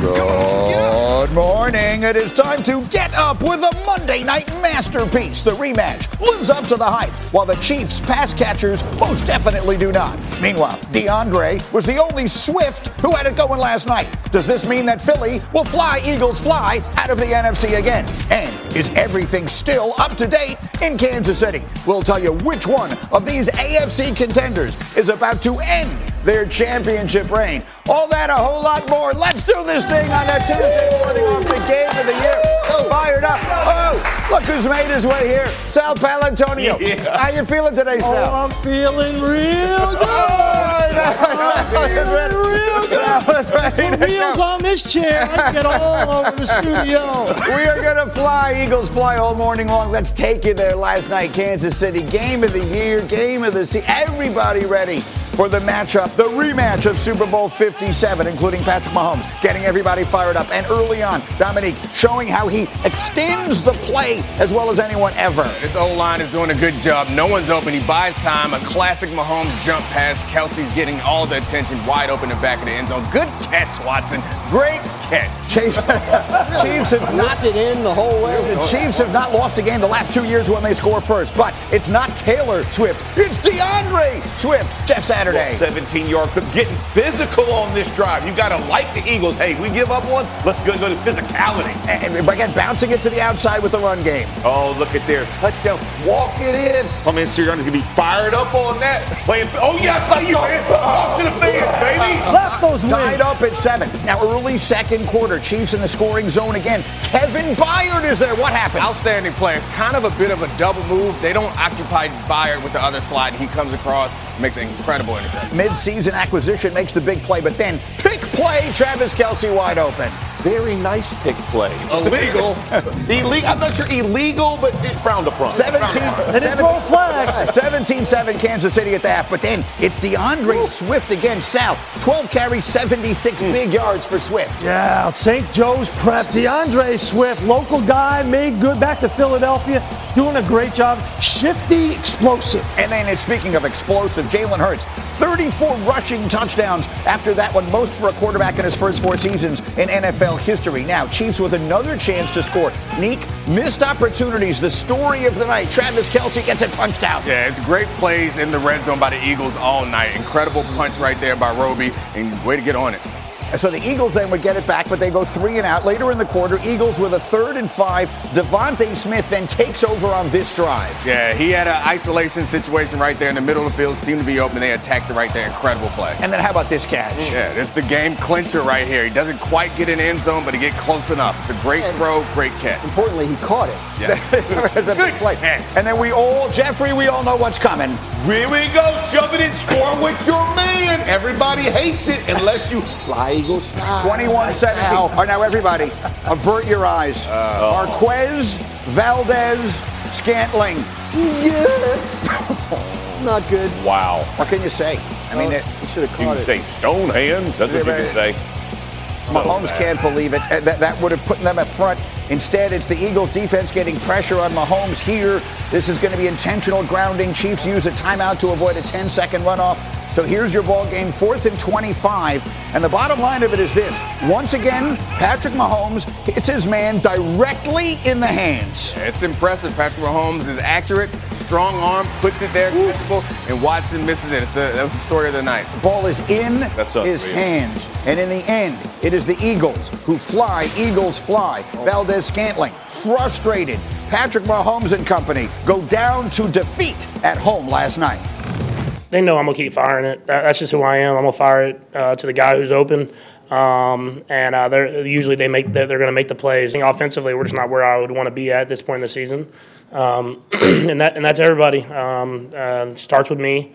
Good morning. It is time to get up with a Monday night masterpiece. The rematch lives up to the hype, while the Chiefs pass catchers most definitely do not. Meanwhile, D'Andre was the only Swift who had it going last night. Does this mean that Philly will fly Eagles fly out of the NFC again? And is everything still up to date in Kansas City? We'll tell you which one of these AFC contenders is about to end their championship reign. All that, a whole lot more. Let's do this thing on a Tuesday morning off the game of the year. So fired up. Oh, look who's made his way here. Sal Paolantonio. Yeah. How you feeling today, Oh, Sal? I'm feeling real oh, good. Oh, real good. Sal was ready The to wheels go. on this chair. I get all over the studio. We are going to fly, Eagles fly all morning long. Let's take you there last night, Kansas City. Game of the year, game of the season. Everybody ready for the matchup, the rematch of Super Bowl 57, including Patrick Mahomes, getting everybody fired up. And early on, Dominique showing how he extends the play as well as anyone ever. This O line is doing a good job. No one's open. He buys time. A classic Mahomes jump pass. Kelce's getting all the attention, wide open in the back of the end zone. Good catch, Watson. Great catch. Chiefs, Chiefs have knocked it in the whole way. The Chiefs have not lost a game the last two years when they score first, but it's not Taylor Swift. It's D'Andre Swift. Jeff Saturday. 17 yard clip, getting physical on this drive. You got to like the Eagles. Hey, we give up one, let's go, go to physicality. And and again, bouncing it to the outside with the run game. Oh, look at there. Touchdown. Walk it in. I mean, Sirianni's going to be fired up on that. Playing. Oh, yes, I you, man. Talk to the fans, baby. Slap those wings. Tied up at seven. Now, early second quarter, Chiefs in the scoring zone again. Kevin Byard is there. What happens? Outstanding play. It's kind of a bit of a double move. They don't occupy Byard with the other slide. He comes across, makes an incredible interception. Mid-season acquisition makes the big play, but then pick play, Travis Kelce wide open. Very nice pick play. Illegal. illegal. I'm not sure illegal, but it frowned upon. 17, They didn't throw a flag. 17-7 Kansas City at the half, but then it's D'Andre Swift again. South, 12 carries, 76 mm. big yards for Swift. Yeah, St. Joe's prep. D'Andre Swift, local guy, made good back to Philadelphia, doing a great job. Shifty, explosive. And then it's speaking of explosive, Jalen Hurts, 34 rushing touchdowns after that one, most for a quarterback in his first four seasons in NFL history. Now, Chiefs with another chance to score. Neek, missed opportunities. The story of the night. Travis Kelce gets it punched out. Yeah, it's great plays in the red zone by the Eagles all night. Incredible punch right there by Roby, and way to get on it. So the Eagles then would get it back, but they go three and out. Later in the quarter, Eagles with a third and five. DeVonta Smith then takes over on this drive. Yeah, he had an isolation situation right there in the middle of the field. Seemed to be open. They attacked it right there. Incredible play. And then how about this catch? Yeah, this is the game clincher right here. He doesn't quite get in the end zone, but he get close enough. It's a great throw, great catch. Importantly, he caught it. Yeah. A big play. catch. And then we all, Jeffrey, we all know what's coming. Here we go. Shove it and score with your man. Everybody hates it unless you fly Eagles. 21 17. All right, now everybody, avert your eyes. Marquez, Valdes, Scantling. Yeah. Not good. Wow. What can you say? I mean, it, he should have You can it. say stone hands. That's what you can say. So Mahomes bad. can't believe it. Uh, That, that would have put them at front. Instead, it's the Eagles defense getting pressure on Mahomes here. This is going to be intentional grounding. Chiefs use a timeout to avoid a 10 second runoff. So here's your ball game, fourth and 25. And the bottom line of it is this. Once again, Patrick Mahomes hits his man directly in the hands. It's impressive. Patrick Mahomes is accurate, strong arm, puts it there, catchable, and Watson misses it. It's a, that was the story of the night. The ball is in That's his unreal. hands. And in the end, it is the Eagles who fly. Eagles fly. Oh. Valdes Scantling, frustrated. Patrick Mahomes and company go down to defeat at home last night. They know I'm gonna keep firing it. That- That's just who I am. I'm gonna fire it uh, to the guy who's open, um, and uh, they're usually they make the, they're gonna make the plays. Offensively, we're just not where I would want to be at this point in the season, um, and that and that's everybody. Um, uh, starts with me.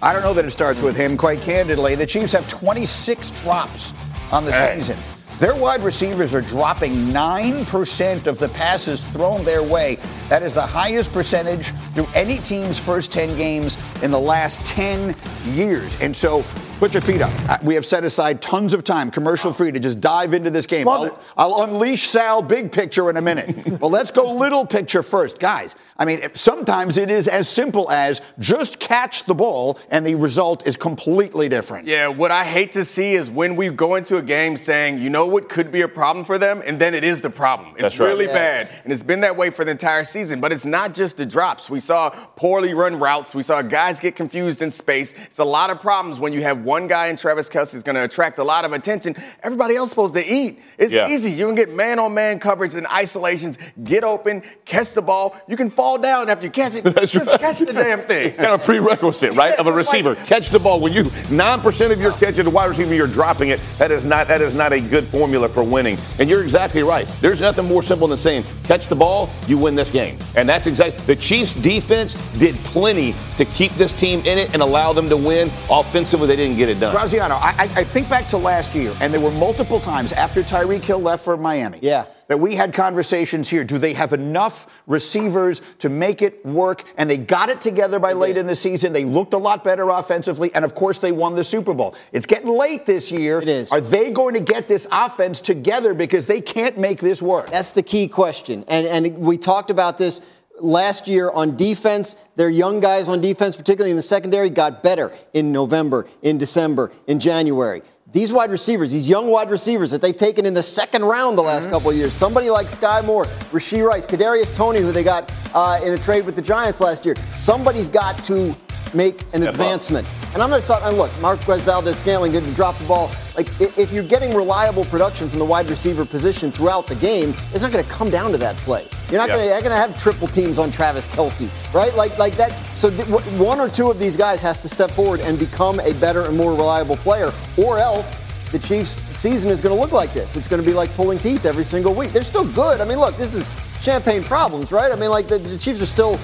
I don't know that it starts with him, quite candidly. The Chiefs have 26 drops on the Hey. season. Their wide receivers are dropping 9% of the passes thrown their way. That is the highest percentage through any team's first 10 games in the last 10 years. And so put your feet up. Uh, We have set aside tons of time, commercial free, to just dive into this game. I'll, I'll unleash Sal big picture in a minute. but let's go little picture first. Guys, I mean, sometimes it is as simple as just catch the ball, and the result is completely different. Yeah, what I hate to see is when we go into a game saying, you know what could be a problem for them, and then it is the problem. It's That's right. really Yes. bad. And it's been that way for the entire season. But it's not just the drops. We saw poorly run routes. We saw guys get confused in space. It's a lot of problems when you have one guy in Travis Kelce is going to attract a lot of attention. Everybody else is supposed to eat. It's Yeah. easy. You can get man on man coverage and isolations, get open, catch the ball. You can fall down after you catch it. That's just right. catch the damn thing. kind of prerequisite, right, Yeah, of a just like- receiver. Catch the ball when you nine percent of your catch catches a wide receiver, you're dropping it. That is not that is not a good formula for winning. And you're exactly right. There's nothing more simple than saying catch the ball, you win this game. And that's exactly the Chiefs defense did plenty to keep this team in it and allow them to win. Offensively, they didn't get it done. Graziano, I, I I think back to last year, and there were multiple times after Tyreek Hill left for Miami. Yeah. That we had conversations here. Do they have enough receivers to make it work? And they got it together by late in the season. They looked a lot better offensively, and of course, they won the Super Bowl. It's getting late this year. It is. Are they going to get this offense together because they can't make this work? That's the key question. And and we talked about this last year on defense. Their young guys on defense, particularly in the secondary, got better in November, in December, in January. These wide receivers, these young wide receivers that they've taken in the second round the last couple of years, somebody like Skyy Moore, Rashee Rice, Kadarius Toney, who they got uh, in a trade with the Giants last year, somebody's got to make an up. advancement. And I'm not talking, look, Marquez Valdes Scantling didn't drop the ball. Like, if you're getting reliable production from the wide receiver position throughout the game, it's not going to come down to that play. You're not Yeah. going to have triple teams on Travis Kelce, right? Like, like that. So th- one or two of these guys has to step forward and become a better and more reliable player, or else the Chiefs' season is going to look like this. It's going to be like pulling teeth every single week. They're still good. I mean, look, this is champagne problems, right? I mean, like the, the Chiefs are still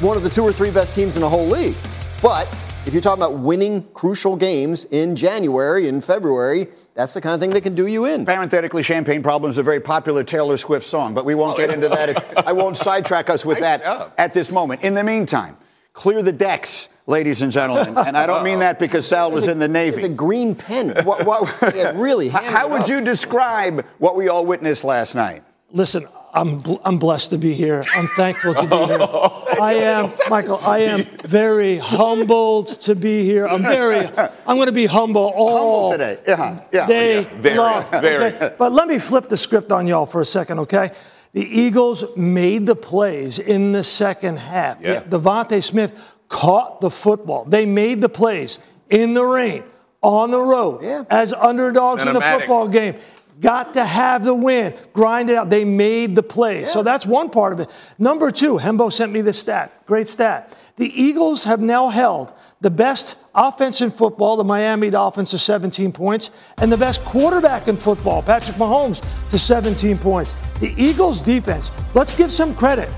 one of the two or three best teams in the whole league. But if you're talking about winning crucial games in January and February, that's the kind of thing that can do you in. Parenthetically, Champagne Problems is a very popular Taylor Swift song, but we won't get into that. I won't sidetrack us with Nice that job. at this moment. In the meantime, clear the decks, ladies and gentlemen. And I don't mean that because Sal was in the Navy. It's a green pen. What, what, Yeah, really. How- how would up. you describe what we all witnessed last night? Listen, I'm bl- I'm blessed to be here. I'm thankful to be here. I am, Michael. I am very humbled to be here. I'm very. I'm going to be humble all Humble today. Yeah, yeah. day very, long. very. okay? But let me flip the script on y'all for a second, okay? The Eagles made the plays in the second half. Yeah. DeVonta Smith caught the football. They made the plays in the rain, on the road, Yeah. as underdogs in the football game. Got to have the win, grind it out. They made the plays. So that's one part of it. Number two, Hembo sent me this stat. Great stat. The Eagles have now held the best offense in football, the Miami Dolphins, to 17 points, and the best quarterback in football, Patrick Mahomes, to 17 points. The Eagles defense, let's give some credit.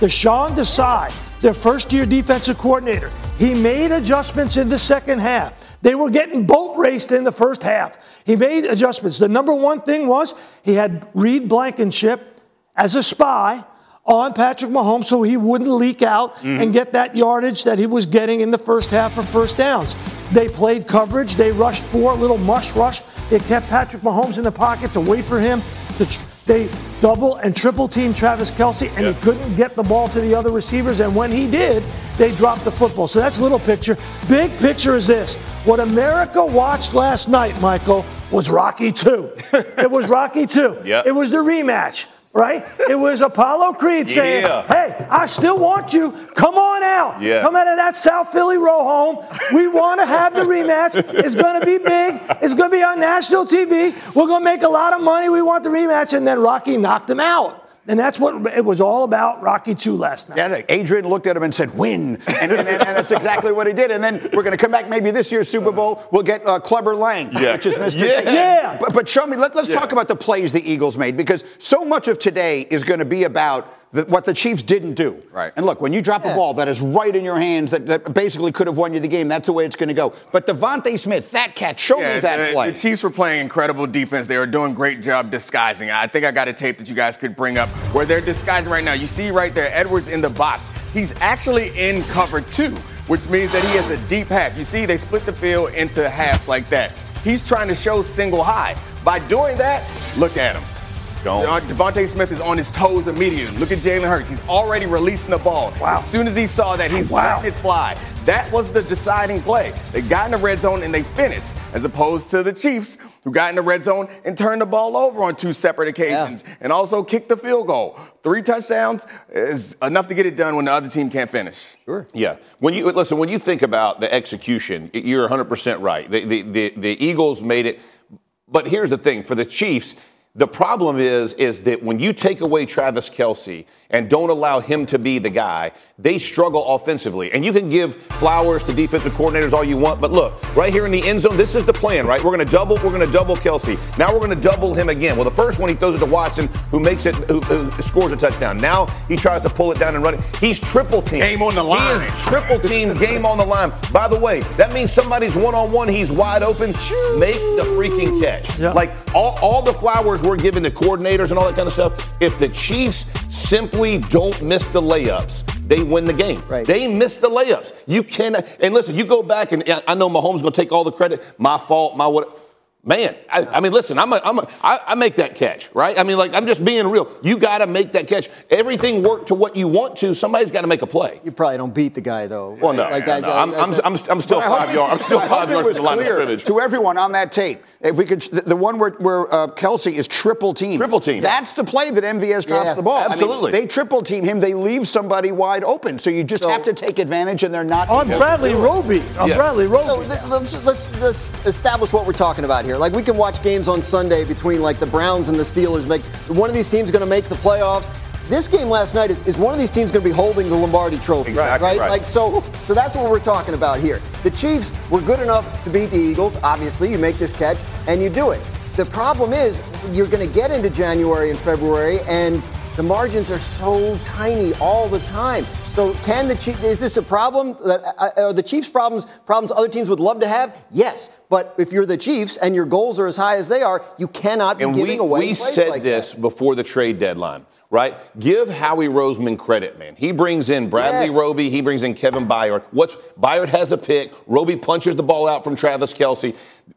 Deshaun Desai, their first year defensive coordinator, he made adjustments in the second half. They were getting boat raced in the first half. He made adjustments. The number one thing was he had Reed Blankenship as a spy on Patrick Mahomes so he wouldn't leak out mm-hmm. and get that yardage that he was getting in the first half for first downs. They played coverage. They rushed four, little mush rush. They kept Patrick Mahomes in the pocket to wait for him. To they double and triple team Travis Kelce, and Yeah. he couldn't get the ball to the other receivers. And when he did, they dropped the football. So that's little picture. Big picture is this: what America watched last night, Michael, was Rocky Two. it was Rocky Two. Yeah. It was the rematch. Right? It was Apollo Creed saying, Yeah. Hey, I still want you. Come on out. Yeah. Come out of that South Philly row home. We want to have the rematch. It's going to be big. It's going to be on national TV. We're going to make a lot of money. We want the rematch. And then Rocky knocked him out. And that's what it was all about, Rocky 2 last night. Yeah, Adrian looked at him and said, win. And, and, and, and that's exactly what he did. And then we're going to come back maybe this year's Super Bowl. We'll get uh, Clubber Lang, Yeah. which is Mr. Yeah. Yeah. But, but show me, let, us talk about the plays the Eagles made because so much of today is going to be about the, what the Chiefs didn't do. Right. And look, when you drop a ball that is right in your hands that, that basically could have won you the game, that's the way it's going to go. But DeVonta Smith, that catch, show me that the, play. the Chiefs were playing incredible defense. They were doing a great job disguising. I think I got a tape that you guys could bring up where they're disguising right now. You see right there, Edwards in the box. He's actually in cover two, which means that he has a deep half. You see, they split the field into halves like that. He's trying to show single high. By doing that, look at him. Don't. Uh, DeVonta Smith is on his toes immediately. Look at Jalen Hurts. He's already releasing the ball. Wow. As soon as he saw that, he's Wow. letting it fly. That was the deciding play. They got in the red zone and they finished, as opposed to the Chiefs, who got in the red zone and turned the ball over on two separate occasions and also kicked the field goal. Three touchdowns is enough to get it done when the other team can't finish. Sure. Yeah. When you listen, when you think about the execution, you're 100% right. The, the, the, the Eagles made it. But here's the thing for the Chiefs, the problem is, is that when you take away Travis Kelce and don't allow him to be the guy, they struggle offensively. And you can give flowers to defensive coordinators all you want, but look, right here in the end zone, this is the plan, right? We're going to double, we're going to double Kelce. Now we're going to double him again. Well, the first one he throws it to Watson, who makes it, who, who scores a touchdown. Now he tries to pull it down and run it. He's triple team. Game on the line. He is triple team, game on the line. By the way, that means somebody's one on one. He's wide open. Make the freaking catch. Yeah. Like all, all the flowers we're giving to coordinators and all that kind of stuff. If the Chiefs simply don't miss the layups, they win the game. Right. They miss the layups. You cannot. And listen, you go back and I know Mahomes going to take all the credit. My fault. My what. Man, I, I mean, listen, I'm a, I'm a, I, I make that catch, right? I mean, like, I'm just being real. You got to make that catch. Everything worked to what you want to. Somebody's got to make a play. You probably don't beat the guy though. Well, no, Like no, that- no. I'm, I'm, I'm, I'm still But I hope- five yards. I'm still five yards from the line of scrimmage. To everyone on that tape, if we could, the, the one where, where uh, Kelce is triple team. Triple team. That's the play that MVS drops Yeah, the ball. I mean, absolutely. they triple team him. They leave somebody wide open. So you just So- have to take advantage, and they're not. On Bradley Roby. On Yeah. Bradley Roby. So th- let's, let's let's establish what we're talking about here. Like we can watch games on Sunday between like the Browns and the Steelers. Make one of these teams going to make the playoffs. This game last night is, is one of these teams going to be holding the Lombardi Trophy, Exactly right. Like so, so that's what we're talking about here. The Chiefs were good enough to beat the Eagles. Obviously, you make this catch and you do it. The problem is you're going to get into January and February, and the margins are so tiny all the time. So can the Chiefs? Is this a problem? That uh, are the Chiefs' problems problems other teams would love to have? Yes, but if you're the Chiefs and your goals are as high as they are, you cannot be And giving we, away. we said like this that. before the trade deadline, right? Give Howie Roseman credit, man. He brings in Bradley Yes. Roby, he brings in Kevin Byard. What's Byard has a pick. Roby punches the ball out from Travis Kelce.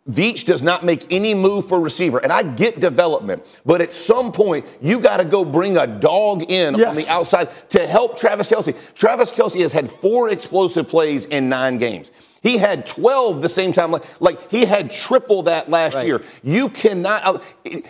Veach does not make any move for receiver. And I get development, but at some point, you got to go bring a dog in on the outside to help Travis Kelce. Travis Kelce has had four explosive plays in nine games. He had 12 the same time. Like, like he had triple that last Right. year. You cannot. uh,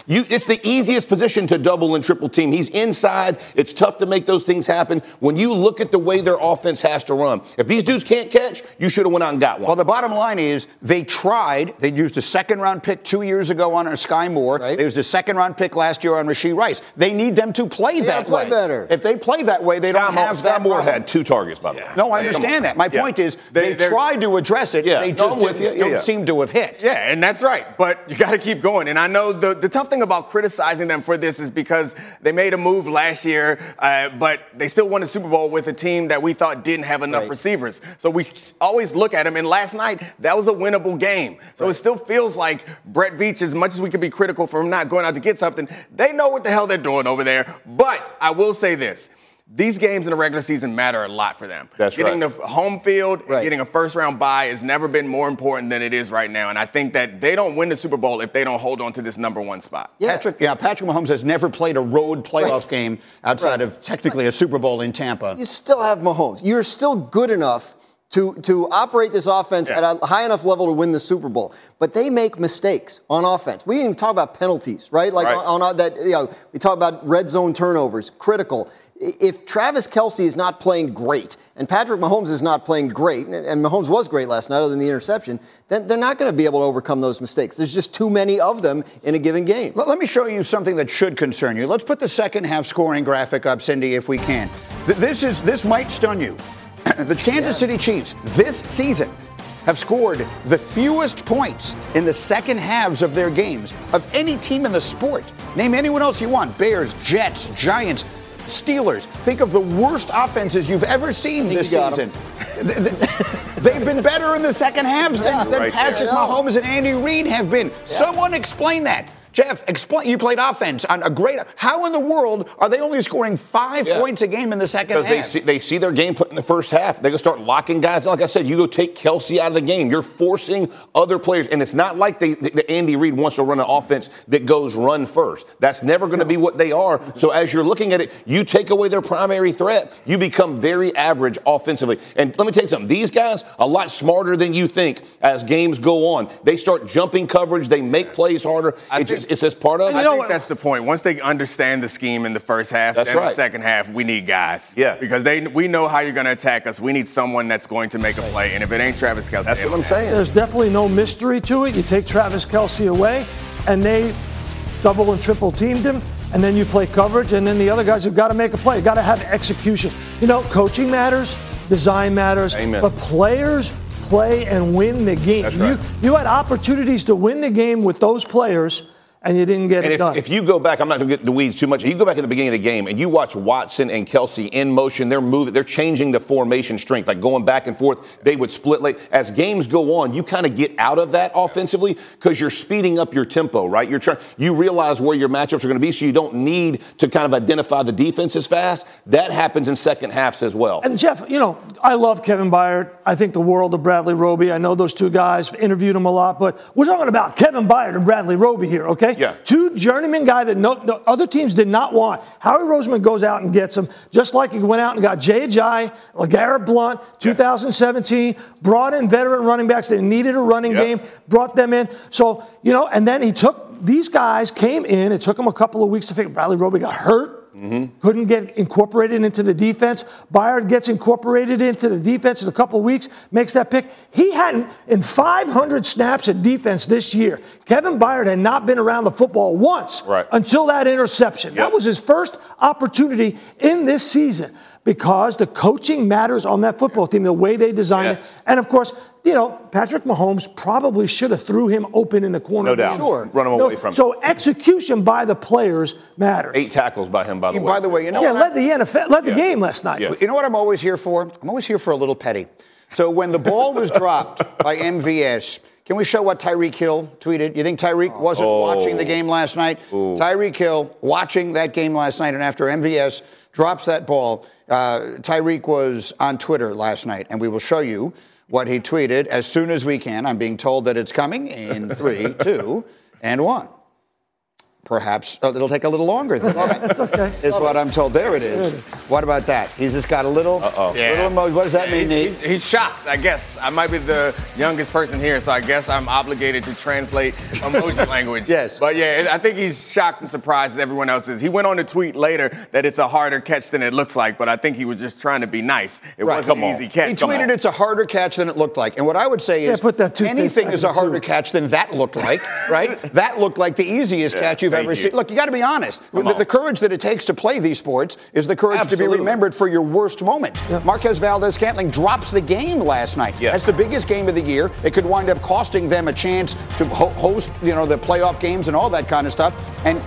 You, it's the easiest position to double and triple team. He's inside. It's tough to make those things happen. When you look at the way their offense has to run, if these dudes can't catch, you should have went out and got one. Well, the bottom line is they tried. They used a second round pick two years ago on Skyy Moore. Right. They used a second round pick last year on Rashee Rice. They need them to play that play way. better. If they play that way, they Sky don't have Sky that Moore problem. had two targets, by the way. No, I understand that. My Yeah. point is They- they, tried to address it. Yeah. They just I'm with didn't- you. Yeah, don't yeah. seem to have hit. Yeah, and that's right. But you got to keep going. And I know the, the tough thing about criticizing them for this is because they made a move last year, uh, but they still won the Super Bowl with a team that we thought didn't have enough Right. receivers. So we always look at them. And last night, that was a winnable game. So it still feels like Brett Veach, as much as we can be critical for him not going out to get something, they know what the hell they're doing over there. But I will say this. These games in the regular season matter a lot for them. That's getting right. the home field, Right. getting a first round bye has never been more important than it is right now. And I think that they don't win the Super Bowl if they don't hold on to this number one spot. Yeah. Patrick, yeah, Patrick Mahomes has never played a road playoff Right. game outside Right. of technically a Super Bowl in Tampa. you still have Mahomes. You're still good enough to, to operate this offense Yeah. at a high enough level to win the Super Bowl. But they make mistakes on offense. We didn't even talk about penalties, right? Like Right. on, on that, you know, we talk about red zone turnovers, critical. If Travis Kelce is not playing great and Patrick Mahomes is not playing great, and Mahomes was great last night other than the interception, then they're not going to be able to overcome those mistakes. There's just too many of them in a given game. Let, let me show you something that should concern you. Let's put the second half scoring graphic up, Cindy, if we can. This is this might stun you. the Kansas City Chiefs this season have scored the fewest points in the second halves of their games of any team in the sport. Name anyone else you want: Bears, Jets, Giants, Steelers. Think of the worst offenses you've ever seen this season. Th- th- They've been better in the second halves than, than Right. Patrick know. Mahomes and Andy Reid have been. Someone explain that. Jeff, explain. You played offense on a great. How in the world are they only scoring five Yeah. points a game in the second Because half? they see, they see their game put in the first half. They go start locking guys. Like I said, you go take Kelce out of the game. You're forcing other players. And it's not like they, the Andy Reid wants to run an offense that goes run first. That's never going to be what they are. So as you're looking at it, you take away their primary threat, you become very average offensively. And let me tell you something. These guys, a lot smarter than you think as games go on. They start jumping coverage. They make plays harder. I think- just, it's just part of it. I think what- that's the point. Once they understand the scheme in the first half, That's then right. the second half, we need guys. Yeah. Because they we know how you're going to attack us. We need someone that's going to make a play. And if it ain't Travis Kelce, That's what I'm saying. There's definitely no mystery to it. You take Travis Kelce away, and they double and triple teamed him, and then you play coverage, and then the other guys have got to make a play. Got to have execution. You know, coaching matters, design matters, Amen. but players play and win the game. That's right. You you had opportunities to win the game with those players, and you didn't get And it if, done. if you go back, I'm not going to get the weeds too much. If you go back at the beginning of the game and you watch Watson and Kelce in motion, they're moving, they're changing the formation strength, like going back and forth. They would split late. As games go on, you kind of get out of that offensively because you're speeding up your tempo, right? You're trying, you realize where your matchups are going to be, so you don't need to kind of identify the defense as fast. That happens in second halves as well. And Jeff, you know, I love Kevin Byard. I think the world of Bradley Roby. I know those two guys, interviewed them a lot, but we're talking about Kevin Byard and Bradley Roby here, okay? Yeah. Two journeyman guy that no, no other teams did not want. Howie Roseman goes out and gets them, just like he went out and got Jay Ajayi, LeGarrette Blunt, 2017, brought in veteran running backs. They needed a running game, brought them in. So, you know, and then he took these guys came in. It took them a couple of weeks to figure. Bradley Roby got hurt. Couldn't get incorporated into the defense. Byard gets incorporated into the defense in a couple weeks, makes that pick. He hadn't, in 500 snaps at defense this year, Kevin Byard had not been around the football once Right. until that interception. That was his first opportunity in this season because the coaching matters on that football team, the way they designed Yes. it. And of course, you know, Patrick Mahomes probably should have threw him open in the corner. No doubt. Sure. Run him No, away from it. So execution by the players matters. Eight tackles by him, by the way. By the way, you know Yeah, what? led the NFL, led the game last night. Yes. You know what I'm always here for? I'm always here for a little petty. So when the ball was dropped by MVS, can we show what Tyreek Hill tweeted? You think Tyreek wasn't watching the game last night? Tyreek Hill watching that game last night, and after MVS drops that ball, uh, Tyreek was on Twitter last night, and we will show you what he tweeted as soon as we can. I'm being told that it's coming in three, two, and one. Perhaps uh, it'll take a little longer than that. okay. Is what I'm told. There it is. What about that? He's just got a little, Yeah. little emoji. What does that mean, He- Nate? he- he's shocked, I guess. I might be the youngest person here, so I guess I'm obligated to translate emoji language. Yes. But yeah, I think he's shocked and surprised as everyone else is. He went on to tweet later that it's a harder catch than it looks like, but I think he was just trying to be nice. It Right. wasn't an easy catch. He tweeted it's a harder catch than it looked like. And what I would say is Yeah, put that toothpaste anything back is a in, harder too. catch than that looked like, right? that looked like the easiest catch you've thank ever you. seen. Look, you got to be honest. The, the courage that it takes to play these sports is the courage to be remembered for your worst moment. Marquez Valdes Scantling drops the game last night. That's the biggest game of the year. It could wind up costing them a chance to ho- host, you know, the playoff games and all that kind of stuff. And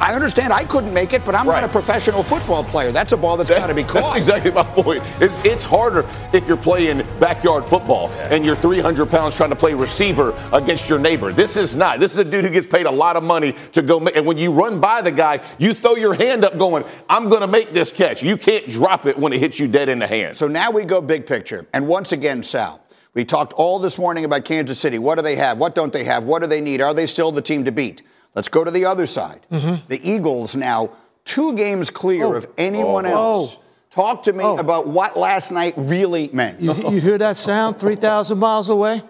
I understand I couldn't make it, but I'm Right. not a professional football player. That's a ball that's got to be caught. That's exactly my point. It's, it's harder if you're playing backyard football and you're 300 pounds trying to play receiver against your neighbor. This is not. This is a dude who gets paid a lot of money to go. And when you run by the guy, you throw your hand up, going, "I'm going to make this catch." You can't drop it when it hits you dead in the hand. So now we go big picture. And once again, Sal, we talked all this morning about Kansas City. What do they have? What don't they have? What do they need? Are they still the team to beat? Let's go to the other side. The Eagles now two games clear of anyone Oh. else. Oh. Talk to me Oh. about what last night really meant. You, you hear that sound 3,000 miles away?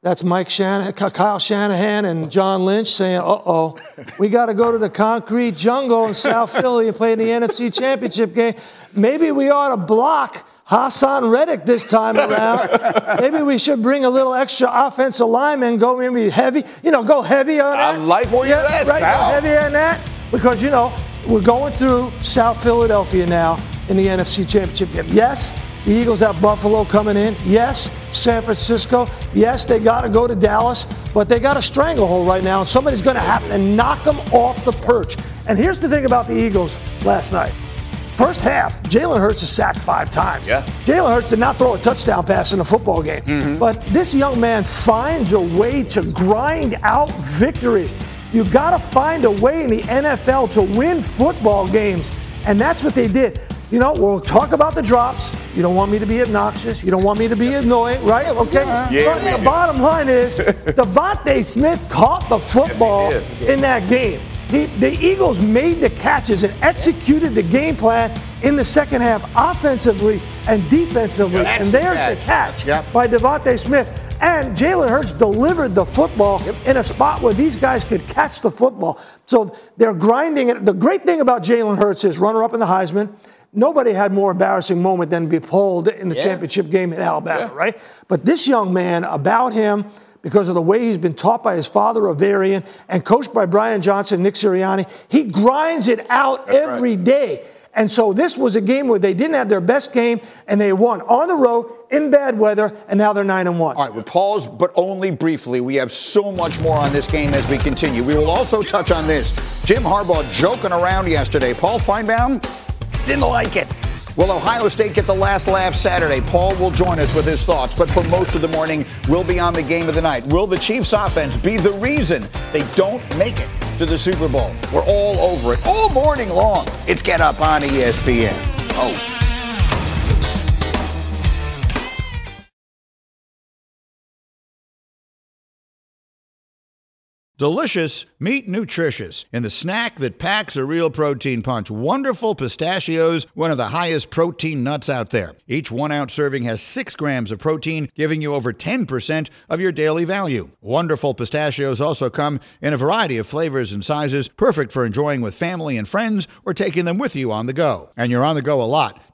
That's Mike Shanahan, Kyle Shanahan and John Lynch saying, uh oh, we got to go to the concrete jungle in South Philly and play in the NFC Championship game. Maybe we ought to block Haason Reddick this time around. Maybe we should bring a little extra offensive lineman, go maybe heavy, you know, go heavy on I like where you're at, right, Sal. go heavy on that. Because, you know, we're going through South Philadelphia now in the NFC Championship game. Yes, the Eagles have Buffalo coming in. Yes, San Francisco. Yes, they got to go to Dallas, but they got a stranglehold right now, and somebody's going to have to knock them off the perch. And here's the thing about the Eagles last night. First half, Jalen Hurts is sacked five times. Yeah. Jalen Hurts did not throw a touchdown pass in a football game. Mm-hmm. But this young man finds a way to grind out victories. You got to find a way in the NFL to win football games. And that's what they did. You know, we'll talk about the drops. You don't want me to be obnoxious. You don't want me to be annoying, right? Okay. Yeah, but the bottom line is, DeVonta Smith caught the football did. in that game. He, the Eagles made the catches and executed the game plan in the second half, offensively and defensively. That's and there's the catch. catch Yep. by DeVonta Smith. And Jalen Hurts delivered the football in a spot where these guys could catch the football. So they're grinding it. The great thing about Jalen Hurts is runner up in the Heisman. Nobody had more embarrassing moment than be pulled in the Yeah. championship game in Alabama, right? But this young man, about him, because of the way he's been taught by his father, Averion, and coached by Brian Johnson, Nick Sirianni, he grinds it out every day. And so this was a game where they didn't have their best game, and they won on the road in bad weather, and now they're nine and one. All right, we'll pause, but only briefly. We have so much more on this game as we continue. We will also touch on this. Jim Harbaugh joking around yesterday. Paul Finebaum didn't like it. Will Ohio State get the last laugh Saturday? Paul will join us with his thoughts, but for most of the morning, we'll be on the game of the night. Will the Chiefs' offense be the reason they don't make it to the Super Bowl? We're all over it all morning long. It's Get Up on ESPN. Oh. Delicious, meat nutritious. and the snack that packs a real protein punch, wonderful pistachios, one of the highest protein nuts out there. Each one ounce serving has six grams of protein, giving you over 10% of your daily value. Wonderful pistachios also come in a variety of flavors and sizes, perfect for enjoying with family and friends or taking them with you on the go. And you're on the go a lot,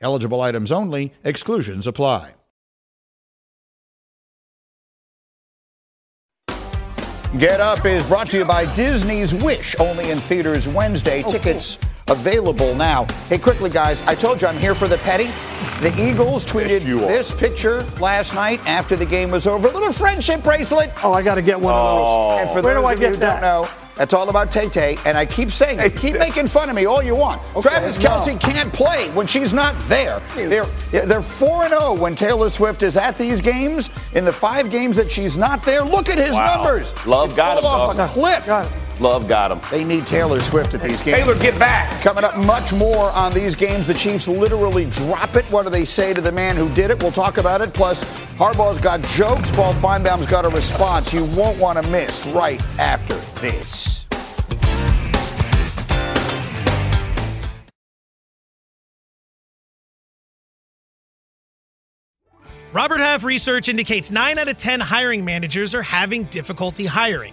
Eligible items only, exclusions apply. Get Up is brought to you by Disney's Wish, only in theaters Wednesday. Oh, Tickets available now. Hey, quickly, guys, I told you I'm here for the petty. The Eagles tweeted you this picture last night after the game was over. A little friendship bracelet. Oh, I got to get one of those. And for Where those do I of get you who that? don't know, that's all about Tay Tay, and I keep saying it. Keep making fun of me all you want. Travis no. Kelce can't play when she's not there. They're they're four and zero when Taylor Swift is at these games. In the five games that she's not there, look at his Wow. numbers. Love They got him, off dog. a cliff. Got it. Love got him. They need Taylor Swift at these games. Taylor, get back. Coming up, much more on these games. The Chiefs literally drop it. What do they say to the man who did it? We'll talk about it. Plus, Harbaugh's got jokes. Paul Finebaum's got a response you won't want to miss right after this. Robert Half research indicates 9 out of 10 hiring managers are having difficulty hiring.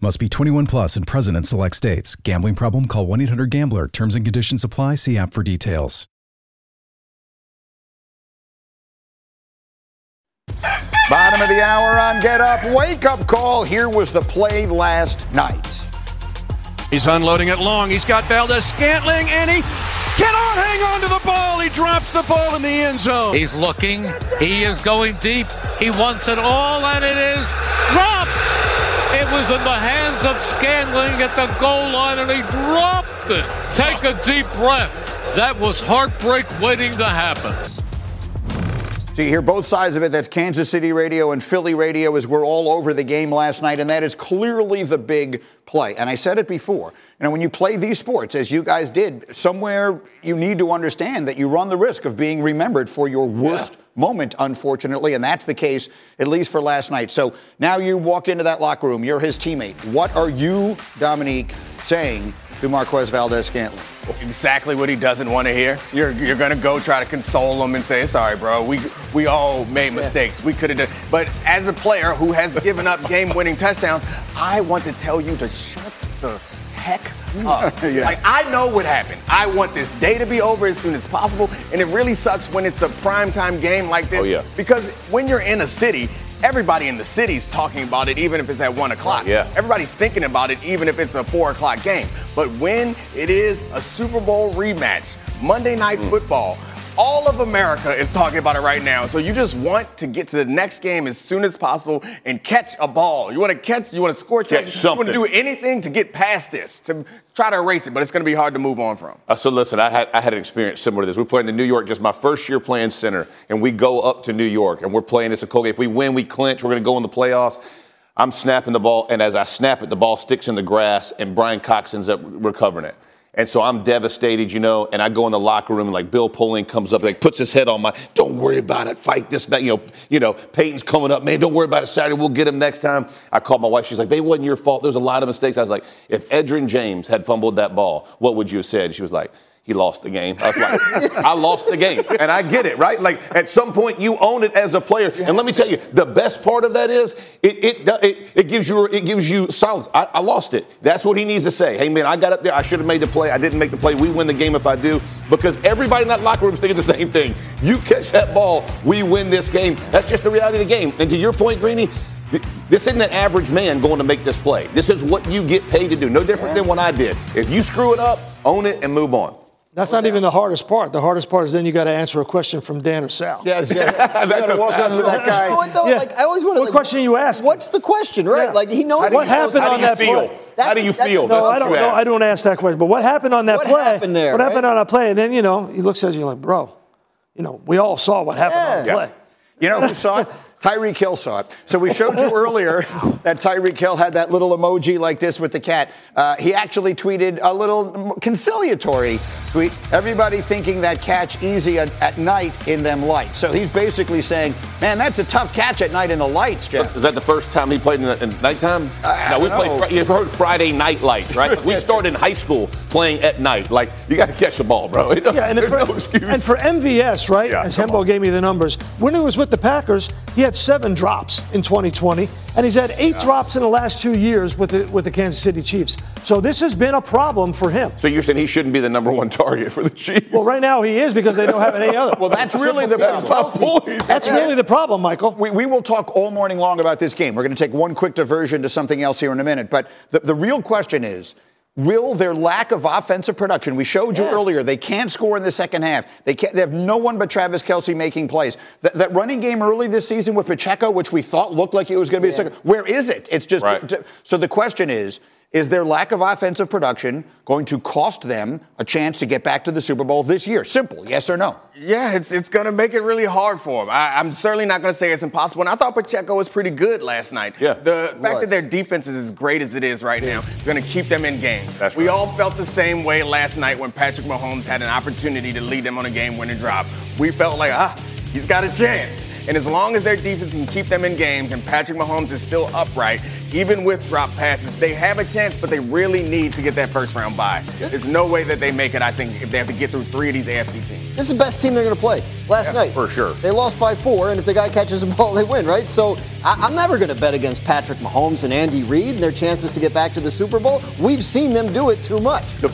Must be 21 plus and present in select states. Gambling problem? Call 1 800 Gambler. Terms and conditions apply. See app for details. Bottom of the hour on Get Up. Wake up call. Here was the play last night. He's unloading it long. He's got Valdes Scantling, and he cannot hang on to the ball. He drops the ball in the end zone. He's looking. He is going deep. He wants it all, and it is dropped. It was in the hands of Scantling at the goal line, and he dropped it. Take a deep breath. That was heartbreak waiting to happen. So you hear both sides of it. That's Kansas City radio and Philly radio as we're all over the game last night, and that is clearly the big play. And I said it before. You know, when you play these sports, as you guys did, somewhere you need to understand that you run the risk of being remembered for your worst moment, unfortunately, and that's the case at least for last night. So now you walk into that locker room. You're his teammate. What are you, Dominique, saying to Marquez Valdes Scantling? Exactly what he doesn't want to hear. You're you're gonna go try to console him and say, "Sorry, bro. We we all made mistakes. We could have done." But as a player who has given up game-winning touchdowns, I want to tell you to shut the heck up. Yeah. Like I know what happened. I want this day to be over as soon as possible, and it really sucks when it's a primetime game like this. Oh, yeah. Because when you're in a city. Everybody in the city's talking about it, even if it's at one o'clock. Yeah. Everybody's thinking about it, even if it's a four o'clock game. But when it is a Super Bowl rematch, Monday Night Mm. Football, all of America is talking about it right now. So you just want to get to the next game as soon as possible and catch a ball. You want to catch, you want to score Catch touchdowns. You want to something. do anything to get past this, to try to erase it, but it's going to be hard to move on from. Uh, so listen, I had I had an experience similar to this. We're playing in New York, just my first year playing center, and we go up to New York, and we're playing this a cold game. If we win, we clinch. We're going to go in the playoffs. I'm snapping the ball, and as I snap it, the ball sticks in the grass, and Bryan Cox ends up recovering it. And so I'm devastated, you know, and I go in the locker room and like Bill Polian comes up, like puts his head on my, don't worry about it, fight this back, you know, you know, Peyton's coming up, man, don't worry about it Saturday, we'll get him next time. I called my wife, she's like, babe, wasn't your fault, there's a lot of mistakes. I was like, if Edgerrin James had fumbled that ball, what would you have said? She was like, he lost the game. I was like, I lost the game. And I get it, right? Like at some point you own it as a player. And let me tell you, the best part of that is it it it, it gives you it gives you silence. I, I lost it. That's what he needs to say. Hey man, I got up there. I should have made the play. I didn't make the play. We win the game if I do. Because everybody in that locker room is thinking the same thing. You catch that ball, we win this game. That's just the reality of the game. And to your point, Greeny, this isn't an average man going to make this play. This is what you get paid to do. No different than what I did. If you screw it up, own it and move on. That's not even the hardest part. The hardest part is then you got to answer a question from Dan or Sal. Yeah, yeah. you gotta walk up to that guy. You know what, though? Yeah. Like, I always want to. What question you ask? What's the question, right? Yeah. Like he knows What happened on do you that feel? play? How do you feel? No, I don't. you No. I don't ask that question. But what happened on that What play? happened there, What happened right? on that play? And then you know he looks at you like, bro, you know we all saw what happened on the Yeah. play. You know who saw it? Tyreek Hill saw it. So we showed you earlier that Tyreek Hill had that little emoji like this with the cat. Uh, he actually tweeted a little conciliatory tweet. Everybody thinking that catch easy at, at night in them lights. So he's basically saying, man, that's a tough catch at night in the lights, Jeff. Is that the first time he played in, the, in nighttime? I no, we don't played. You've heard Friday night lights, right? we started in high school playing at night. Like you got to catch the ball, bro. It don't- Yeah, and, there's for, no excuse. and for MVS, right? Yeah, as Hembo on. gave me the numbers, when he was with the Packers, he had seven drops in 2020, and he's had eight drops in the last two years with the with the Kansas City Chiefs. So this has been a problem for him. so you're saying he shouldn't be the number one target for the Chiefs? Well, right now he is because they don't have any other. Well, that's really the That's my point. That's really the problem, Michael. We, we will talk all morning long about this game. We're going to take one quick diversion to something else here in a minute. But the, the real question is will their lack of offensive production, we showed you earlier, they can't score in the second half. They, can't, they have no one but Travis Kelce making plays. That, that running game early this season with Pacheco, which we thought looked like it was going to be a second, where is it? It's just. Right. So the question is, Is their lack of offensive production going to cost them a chance to get back to the Super Bowl this year? Simple, yes or no? Yeah, it's, it's going to make it really hard for them. I, am certainly not going to say it's impossible. And I thought Pacheco was pretty good last night. Yeah, the fact was. that their defense is as great as it is right now is going to keep them in games. That's we right. all felt the same way last night when Patrick Mahomes had an opportunity to lead them on a game-winning drive. We felt like, ah, he's got a chance. And as long as their defense can keep them in games and Patrick Mahomes is still upright, even with drop passes, they have a chance, but they really need to get that first round bye. There's no way that they make it, I think, if they have to get through three of these AFC teams. This is the best team they're going to play. Last yeah, night. For sure. They lost by four, and if the guy catches the ball, they win, right? So I- am never going to bet against Patrick Mahomes and Andy Reid and their chances to get back to the Super Bowl. We've seen them do it too much. The,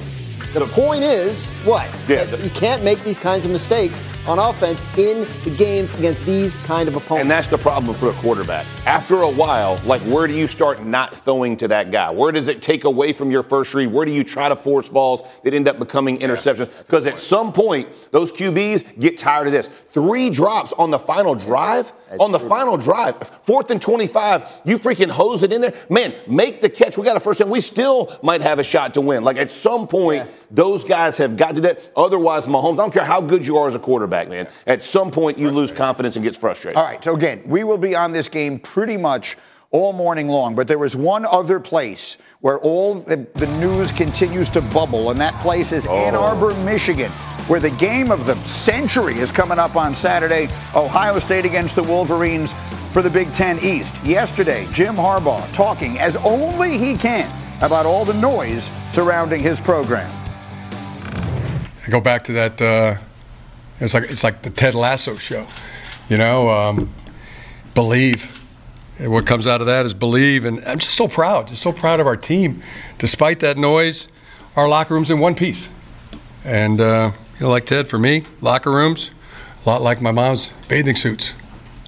the point is, what? Yeah, you can't make these kinds of mistakes on offense in the games against these kind of opponents. And that's the problem for a quarterback. After a while, like where do you start not throwing to that guy? Where does it take away from your first read? Where do you try to force balls that end up becoming interceptions? Because at some point, those QBs get tired of this. Three drops on the final drive. That's on the true. final drive, fourth and 25, you freaking hose it in there. Man, make the catch. We got a first and we still might have a shot to win. Like at some point, yeah. those guys have got to that. Otherwise, Mahomes, I don't care how good you are as a quarterback, man. At some point, you lose confidence and gets frustrated. All right. So again, we will be on this game pretty much all morning long. But there was one other place where all the, the news continues to bubble, and that place is oh. Ann Arbor, Michigan, where the game of the century is coming up on Saturday. Ohio State against the Wolverines for the Big Ten East. Yesterday, Jim Harbaugh talking as only he can about all the noise surrounding his program. I go back to that. Uh, it's like it's like the Ted Lasso show, you know. Um, believe. And what comes out of that is believe, and I'm just so proud, just so proud of our team. Despite that noise, our locker room's in one piece. And uh, you know, like Ted, for me, locker rooms, a lot like my mom's bathing suits.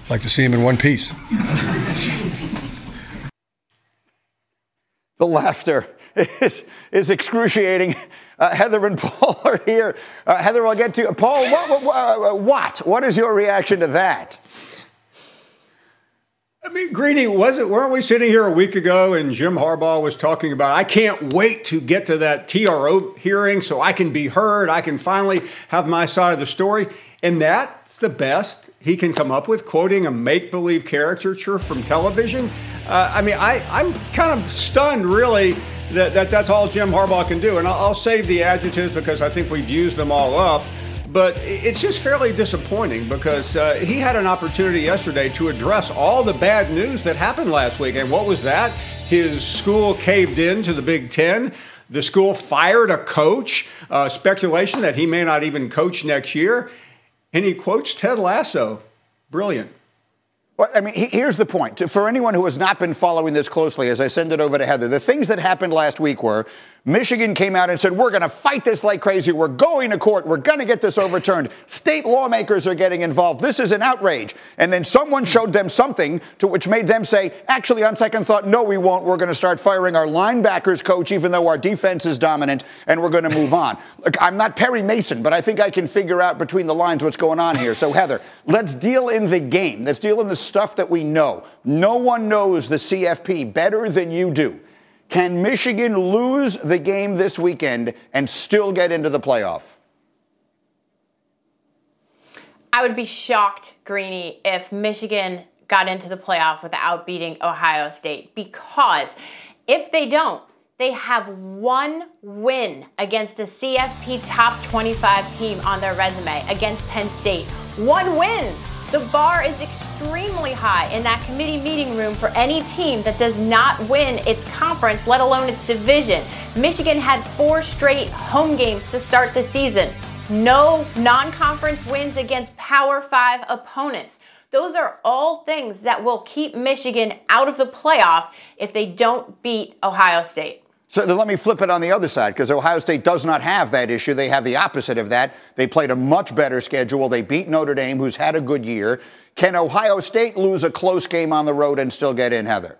Like to see them in one piece. the laughter is, is excruciating. Uh, Heather and Paul are here. Uh, Heather, I'll get to you. Paul. What, what, uh, what? What is your reaction to that? I mean, Greeny, was it? Weren't we sitting here a week ago and Jim Harbaugh was talking about, I can't wait to get to that TRO hearing so I can be heard. I can finally have my side of the story. And that's the best he can come up with, quoting a make believe caricature from television. Uh, I mean, I, I'm kind of stunned, really, that, that that's all Jim Harbaugh can do. And I'll, I'll save the adjectives because I think we've used them all up. But it's just fairly disappointing because uh, he had an opportunity yesterday to address all the bad news that happened last week. And what was that? His school caved in to the Big Ten. The school fired a coach, uh, speculation that he may not even coach next year. And he quotes Ted Lasso. Brilliant. Well, I mean, here's the point. For anyone who has not been following this closely, as I send it over to Heather, the things that happened last week were Michigan came out and said, We're going to fight this like crazy. We're going to court. We're going to get this overturned. State lawmakers are getting involved. This is an outrage. And then someone showed them something to which made them say, Actually, on second thought, no, we won't. We're going to start firing our linebackers coach, even though our defense is dominant, and we're going to move on. Look, I'm not Perry Mason, but I think I can figure out between the lines what's going on here. So, Heather, let's deal in the game. Let's deal in the stuff that we know. No one knows the CFP better than you do. Can Michigan lose the game this weekend and still get into the playoff? I would be shocked, Greeny, if Michigan got into the playoff without beating Ohio State because if they don't, they have one win against a CFP top 25 team on their resume against Penn State. One win. The bar is extremely high in that committee meeting room for any team that does not win its conference, let alone its division. Michigan had four straight home games to start the season. No non conference wins against Power Five opponents. Those are all things that will keep Michigan out of the playoff if they don't beat Ohio State. So let me flip it on the other side because Ohio State does not have that issue. They have the opposite of that. They played a much better schedule. They beat Notre Dame, who's had a good year. Can Ohio State lose a close game on the road and still get in, Heather?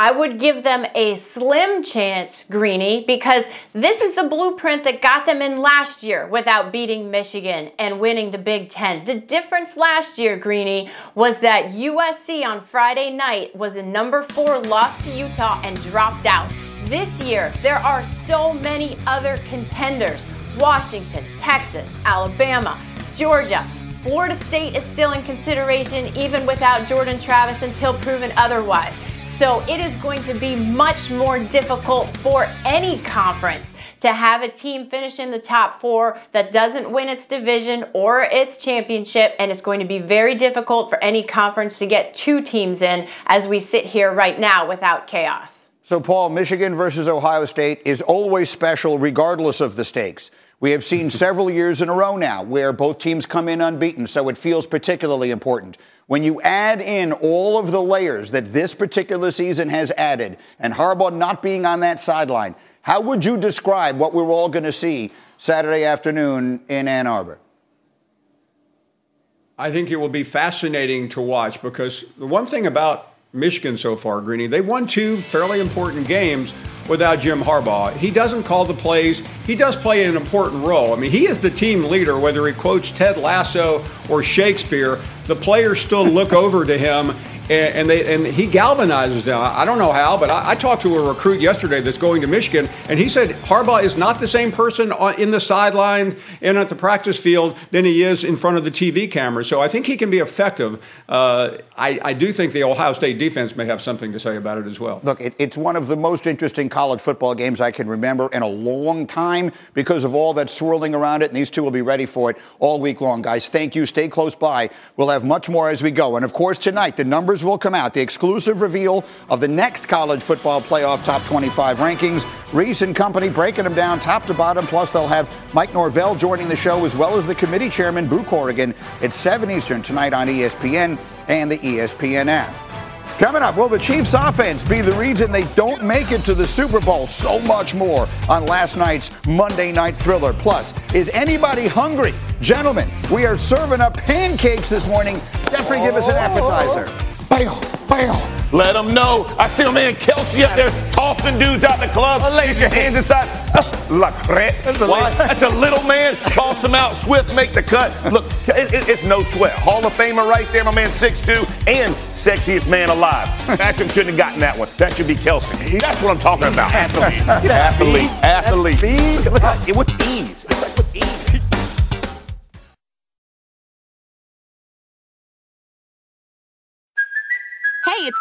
I would give them a slim chance, Greeny, because this is the blueprint that got them in last year without beating Michigan and winning the Big Ten. The difference last year, Greeny, was that USC on Friday night was a number four loss to Utah and dropped out. This year, there are so many other contenders Washington, Texas, Alabama, Georgia. Florida State is still in consideration even without Jordan Travis until proven otherwise. So it is going to be much more difficult for any conference to have a team finish in the top four that doesn't win its division or its championship, and it's going to be very difficult for any conference to get two teams in as we sit here right now without chaos. So, Paul, Michigan versus Ohio State is always special regardless of the stakes. We have seen several years in a row now where both teams come in unbeaten, so it feels particularly important. When you add in all of the layers that this particular season has added, and Harbaugh not being on that sideline, how would you describe what we're all going to see Saturday afternoon in Ann Arbor? I think it will be fascinating to watch because the one thing about Michigan so far, Greeny, they won two fairly important games without Jim Harbaugh. He doesn't call the plays. He does play an important role. I mean, he is the team leader, whether he quotes Ted Lasso or Shakespeare. The players still look over to him and, and, they and he galvanizes them. I don't know how, but I, I, talked to a recruit yesterday that's going to Michigan, and he said Harbaugh is not the same person on, in the sidelines and at the practice field than he is in front of the TV camera. So I think he can be effective. Uh, I, I, do think the Ohio State defense may have something to say about it as well. Look, it, it's one of the most interesting college football games I can remember in a long time because of all that's swirling around it, and these two will be ready for it all week long, guys. Thank you. Stay close by. We'll have much more as we go, and of course tonight the numbers numbers will come out. The exclusive reveal of the next college football playoff top 25 rankings. Reese and company breaking them down top to bottom. Plus, they'll have Mike Norvell joining the show as well as the committee chairman, Boo Corrigan, at 7 Eastern tonight on ESPN and the ESPN app. Coming up, will the Chiefs' offense be the reason they don't make it to the Super Bowl? So much more on last night's Monday Night Thriller. Plus, is anybody hungry? Gentlemen, we are serving up pancakes this morning. Jeffrey, give us an oh. appetizer. Bam, bam. Let them know. I see my man Kelce up there tossing dudes out the club. Get your hands inside. La That's, That's a little man. Toss him out. Swift make the cut. Look, it, it, it's no sweat. Hall of Famer right there, my man 6'2 and sexiest man alive. Patrick shouldn't have gotten that one. That should be Kelce. That's what I'm talking about. Athlete. Athlete. Athlete. Athlete.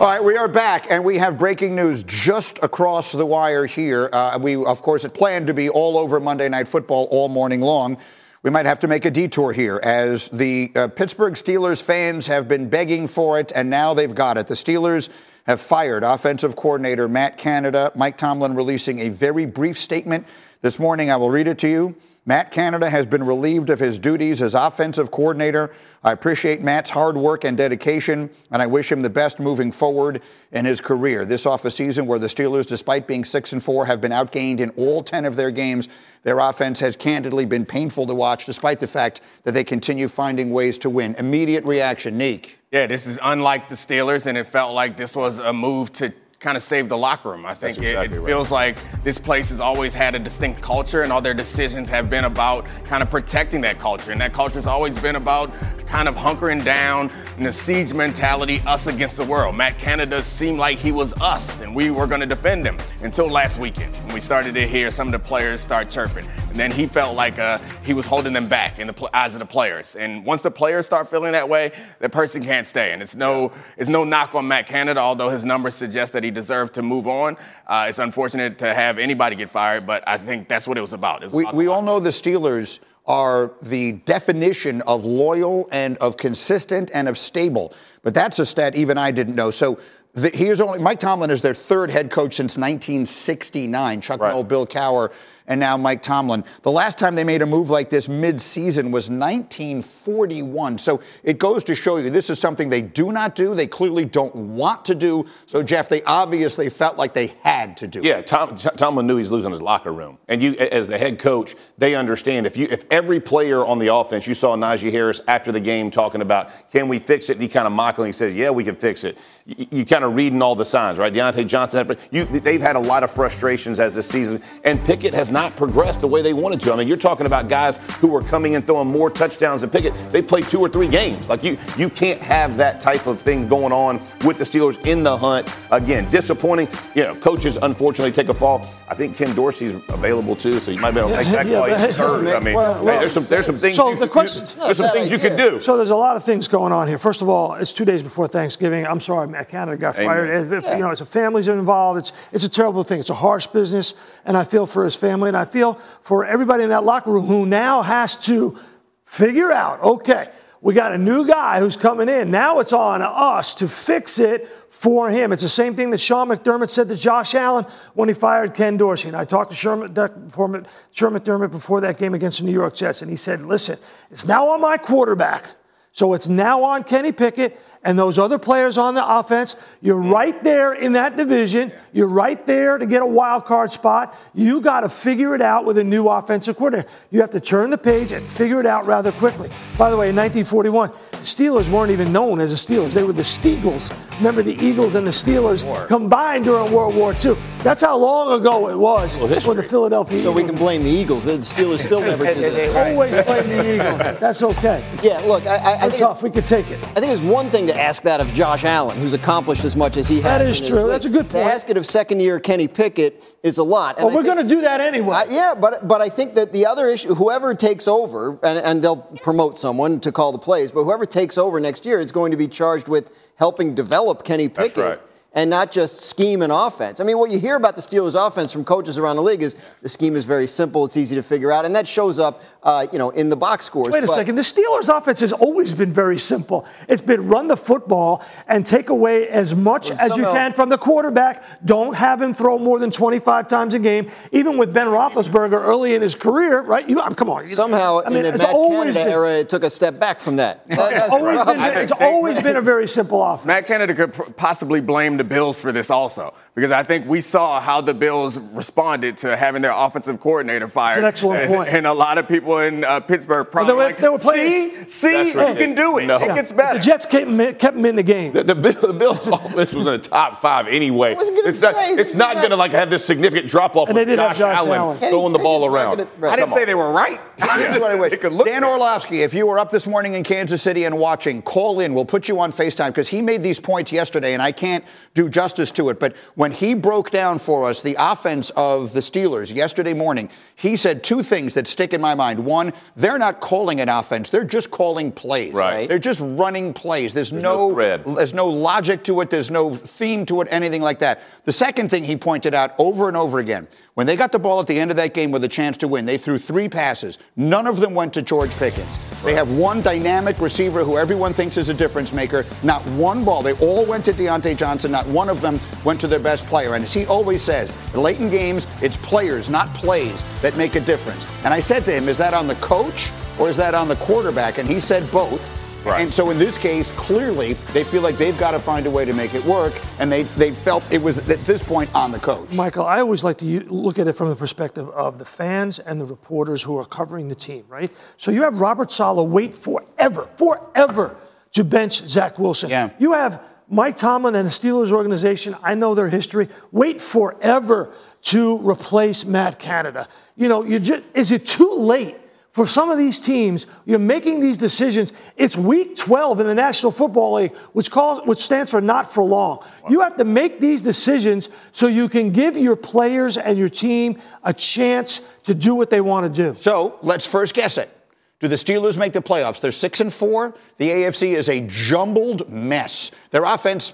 All right, we are back, and we have breaking news just across the wire here. Uh, we, of course, had planned to be all over Monday Night Football all morning long. We might have to make a detour here as the uh, Pittsburgh Steelers fans have been begging for it, and now they've got it. The Steelers have fired offensive coordinator Matt Canada. Mike Tomlin releasing a very brief statement this morning. I will read it to you. Matt Canada has been relieved of his duties as offensive coordinator. I appreciate Matt's hard work and dedication, and I wish him the best moving forward in his career. This off season where the Steelers, despite being 6 and 4, have been outgained in all 10 of their games. Their offense has candidly been painful to watch, despite the fact that they continue finding ways to win. Immediate reaction, Neek. Yeah, this is unlike the Steelers, and it felt like this was a move to kind of saved the locker room. I think it, it right. feels like this place has always had a distinct culture, and all their decisions have been about kind of protecting that culture. And that culture has always been about kind of hunkering down in the siege mentality, us against the world. Matt Canada seemed like he was us, and we were going to defend him until last weekend when we started to hear some of the players start chirping. And then he felt like uh, he was holding them back in the pl- eyes of the players. And once the players start feeling that way, that person can't stay. And it's no, it's no knock on Matt Canada, although his numbers suggest that he deserved to move on. Uh, it's unfortunate to have anybody get fired, but I think that's what it was about. It was we, about we all know the Steelers are the definition of loyal and of consistent and of stable. But that's a stat even I didn't know. So the, here's only Mike Tomlin is their third head coach since 1969. Chuck Right. Noll, Bill Cowher, and now Mike Tomlin. The last time they made a move like this mid-season was 1941. So it goes to show you this is something they do not do. They clearly don't want to do. So Jeff, they obviously felt like they had to do. Yeah, Tom, Tomlin knew he's losing his locker room, and you, as the head coach, they understand if you, if every player on the offense, you saw Najee Harris after the game talking about, can we fix it? And he kind of mockingly says, yeah, we can fix it. You, you kind of reading all the signs, right? Diontae Johnson, had- you, they've had a lot of frustrations as this season, and Pickett has not progressed the way they wanted to. I mean, you're talking about guys who were coming and throwing more touchdowns than Pickett. They played two or three games. Like you, you can't have that type of thing going on with the Steelers in the hunt. Again, disappointing. You know, coaches unfortunately take a fall. I think Ken Dorsey's available too, so you might be able to make that Yeah, call. but- He's third. I mean, Well, hey, there's some there's some things. So you, the question- there's some things you could do. So there's a lot of things going on here. First of all, it's two days before Thanksgiving. I'm sorry, Canada got fired. It- it- You know, it's a families are involved. It's it's a terrible thing. It's a harsh business, and I feel for his family, and I feel for everybody in that locker room who now has to figure out. Okay, we got a new guy who's coming in. Now it's on us to fix it for him. It's the same thing that Sean McDermott said to Josh Allen when he fired Ken Dorsey. And I talked to Sherman, McDermott before that game against the New York Jets, and he said, "Listen, it's now on my quarterback." So it's now on Kenny Pickett and those other players on the offense. You're right there in that division. You're right there to get a wild card spot. You got to figure it out with a new offensive coordinator. You have to turn the page and figure it out rather quickly. By the way, in 1941, the Steelers weren't even known as the Steelers. They were the Steagles. Remember the Eagles and the Steelers combined during World War II. That's how long ago it was for the Philadelphia So we can blame the Eagles. The Steelers still never did this. Always blame the Eagles. That's okay. Yeah, look, I, I, I think tough. We could take it. I think it's one thing to ask that of Josh Allen, who's accomplished as much as he has. That is true. league. That's a good point. To point. ask it of second-year Kenny Pickett is a lot. Well, we're going to do that anyway. yeah, but but I think that the other issue, whoever takes over, and, and they'll promote someone to call the plays, but whoever takes over next year is going to be charged with helping develop Kenny Pickett. right. And not just scheme and offense. I mean, what you hear about the Steelers' offense from coaches around the league is the scheme is very simple, it's easy to figure out, and that shows up, uh, you know, in the box scores. Wait a But- second. The Steelers' offense has always been very simple. It's been run the football and take away as much Well, as you can from the quarterback. Don't have him throw more than 25 times a game. Even with Ben Roethlisberger early in his career, right? You, come on. you- Somehow, I mean, in the it's Matt always Canada been- era, it took a step back from that. That- It's always been, it's always been a very simple offense. Matt Canada could possibly blame the Bills for this also, because I think we saw how the Bills responded to having their offensive coordinator fired. That's an excellent And- point. And a lot of people in uh, Pittsburgh probably They were- like, they were playing- see, see, That's you can do it. No. It gets better. The Jets kept him, kept him in the game. The, the, Bill- the Bills' offense was in the top five anyway. wasn't gonna it's not, it's not not- going to like have this significant drop off And with they did have Josh, Josh Allen, Allen. throwing the ball around. I didn't say they were right. I just Anyway, they could look Dan Orlovsky, if you were up this morning in Kansas City and watching, call in. We'll put you on FaceTime because he made these points yesterday, and I can't do justice to it. But when he broke down for us the offense of the Steelers yesterday morning, he said two things that stick in my mind. One, they're not calling an offense; they're just calling plays. Right. They're just running plays. There's, There's no no, thread. there's no logic to it. There's no theme to it. Anything like that. The second thing he pointed out over and over again. When they got the ball at the end of that game with a chance to win, they threw three passes. None of them went to George Pickens. They have one dynamic receiver who everyone thinks is a difference maker. Not one ball. They all went to Diontae Johnson. Not one of them went to their best player. And as he always says, late in games, it's players, not plays, that make a difference. And I said to him, is that on the coach or is that on the quarterback? And he said both. Right. And so in this case, clearly, they feel like they've got to find a way to make it work. And they, they felt it was at this point on the coach. Michael, I always like to look at it from the perspective of the fans and the reporters who are covering the team, right? So you have Robert Saleh wait forever, forever to bench Zach Wilson. Yeah. You have Mike Tomlin and the Steelers organization, I know their history, wait forever to replace Matt Canada. You know, you just, is it too late? For some of these teams, you're making these decisions. It's week 12 in the National Football League, which calls, which stands for not for long. You have to make these decisions so you can give your players and your team a chance to do what they want to do. So let's first guess it. Do the Steelers make the playoffs? They're six and four. The AFC is a jumbled mess. Their offense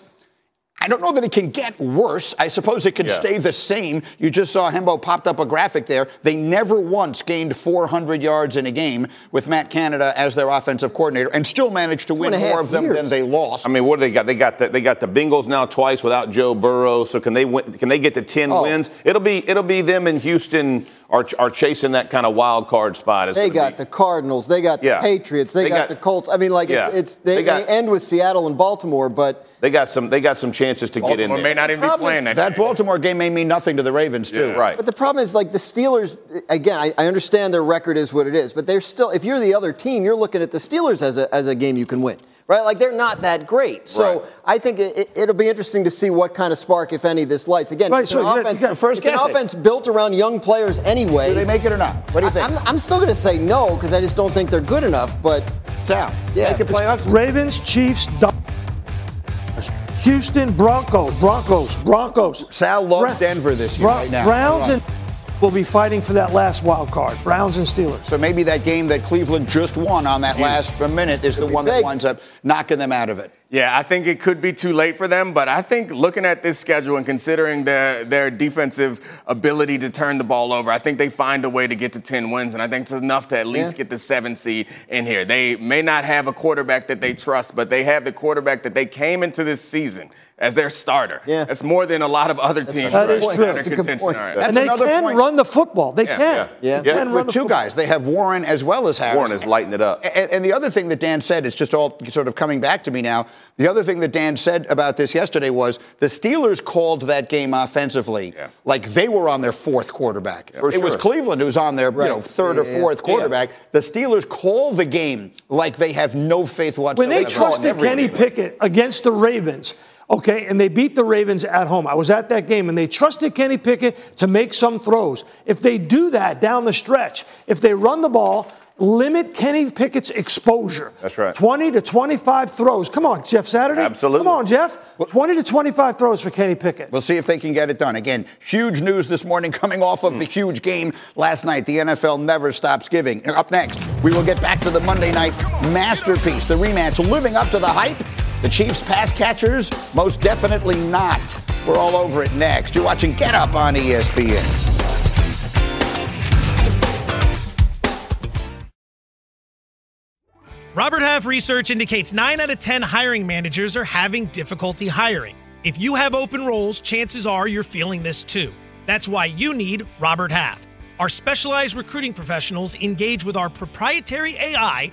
I don't know that it can get worse. I suppose it can Yeah. stay the same. You just saw Hembo popped up a graphic there. They never once gained 400 yards in a game with Matt Canada as their offensive coordinator and still managed to win and a half more of them years. than they lost. I mean, what do they got? They got the, they got the Bengals now twice without Joe Burrow. So can they win, can they get to ten Oh. wins? It'll be it'll be them in Houston are, are chasing that kind of wild card spot. It's They got be- the Cardinals. They got the Patriots. They, They got, got- the Colts. I mean, like Yeah. it's, it's they, They got- they end with Seattle and Baltimore, but they got some they got some chances to get in Baltimore there. may not even be playing that. that Baltimore game may mean nothing to the Ravens too. Yeah, right. But the problem is, like the Steelers, again, I, I understand their record is what it is, but they're still, if you're the other team, you're looking at the Steelers as a, as a game you can win, right? Like they're not that great. So Right. I think it, it, will be interesting to see what kind of spark, if any, this lights. Again, Right, it's so an you got- offense, you got first it's an guess it. offense built around young players anyway. Do they make it or not? What do you think? I, am I'm still going to say no because I just don't think they're good enough, but Sal, Yeah. make the playoffs? Ravens, Chiefs, Dodgers, Houston, Bronco, Broncos, Broncos. Sal loves Bra- Denver this year Bra- right now. Browns Hold on. and will be fighting for that last wild card. Browns and Steelers. So maybe that game that Cleveland just won on that last minute is the one that winds up knocking them out of it. Yeah, I think it could be too late for them, but I think looking at this schedule and considering their their defensive ability to turn the ball over, I think they find a way to get to 10 wins, and I think it's enough to at least Yeah. get the seven seed in here. They may not have a quarterback that they trust, but they have the quarterback that they came into this season as their starter. Yeah. That's more than a lot of other teams That is right true. now That's a good contention point. are at. That's and they can point. run the football. They Yeah, can. yeah. Yeah. They Yeah, can run with the two football. guys. They have Warren as well as Harris. Warren is lighting it up. And, and the other thing that Dan said, it's just all sort of coming back to me now. The other thing that Dan said about this yesterday was the Steelers called that game offensively Yeah. like they were on their fourth quarterback. For it was Cleveland who was on their you know, third Yeah, or yeah, fourth yeah. quarterback. The Steelers call the game like they have no faith whatsoever. When they They call trusted Kenny. Pickett against the Ravens, okay, and they beat the Ravens at home. I was at that game, and they trusted Kenny Pickett to make some throws. If they do that down the stretch, if they run the ball, limit Kenny Pickett's exposure. That's right. 20 to 25 throws. Come on, Jeff Saturday. Absolutely. Come on, Jeff. 20 to 25 throws for Kenny Pickett. We'll see if they can get it done. Again, huge news this morning coming off of the hmm. huge game last night. The NFL never stops giving. Up next, we will get back to the Monday night masterpiece, the rematch, living up to the hype. The Chiefs pass catchers, most definitely not. We're all over it next. You're watching Get Up on ESPN. Robert Half research indicates 9 out of 10 hiring managers are having difficulty hiring. If you have open roles, chances are you're feeling this too. That's why you need Robert Half. Our specialized recruiting professionals engage with our proprietary AI